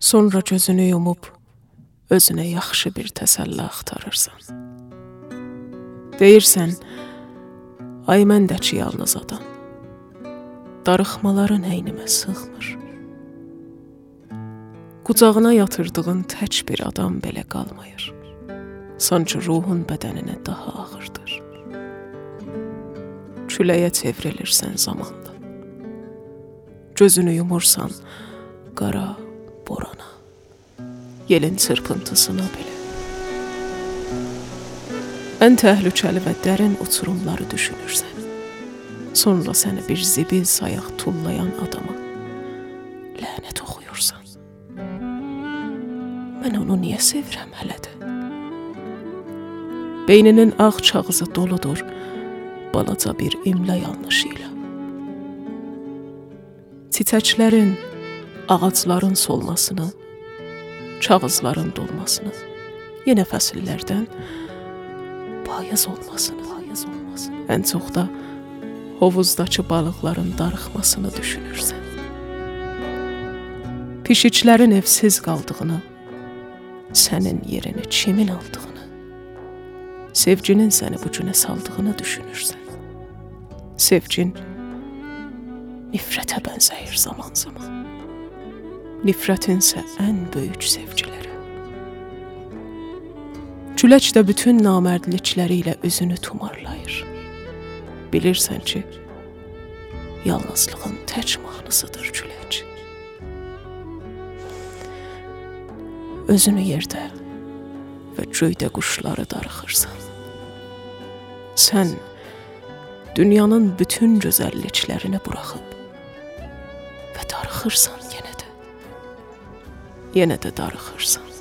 Sonra gözünü yumub özünə yaxşı bir təsəlli axtarırsan. Deyirsən, ay məndəki yalnız adam. Darıxmaların əynimə sığmır. Qucağına yatırdığın tək bir adam belə qalmayır. Sanki ruhun bədəninə daha ağırdır. Küləyə çevrilirsən zamanla. Gözünü yumursan qara. Yelin çırpıntısına belə. Ən təhlükəli və dərin uçurumları düşünürsən. Sonra səni bir zibil sayaq tullayan adama lənət oxuyursan. Mən onu niyə sevirəm hələ də? Beyninin ağ çağızı doludur balaca bir imla yanlışı ilə. Çiçəklərin, ağacların solmasını, çağızların dolmasını, yenə fəsillərdən payız olmasını, payız olmasını, ən çox da hovuzdakı balıqların darıxmasını düşünürsən. Pişiklərin evsiz qaldığını, sənin yerini kimin aldığını, sevginin səni bu günə saldığını düşünürsən. Sevgin nifrətə bənzəyir zaman-zaman. Nifrətinsə ən böyük sevgilərə. Külək də bütün namərdlikləri ilə üzünü tumarlayır. Bilirsən ki, yalnızlığın tək mahnısıdır külək. Özünü yerdə və göydə quşları darıxırsan. Sən dünyanın bütün gözəlliklərini buraxıb və darıxırsan yenə. Yenə də darıxırsan.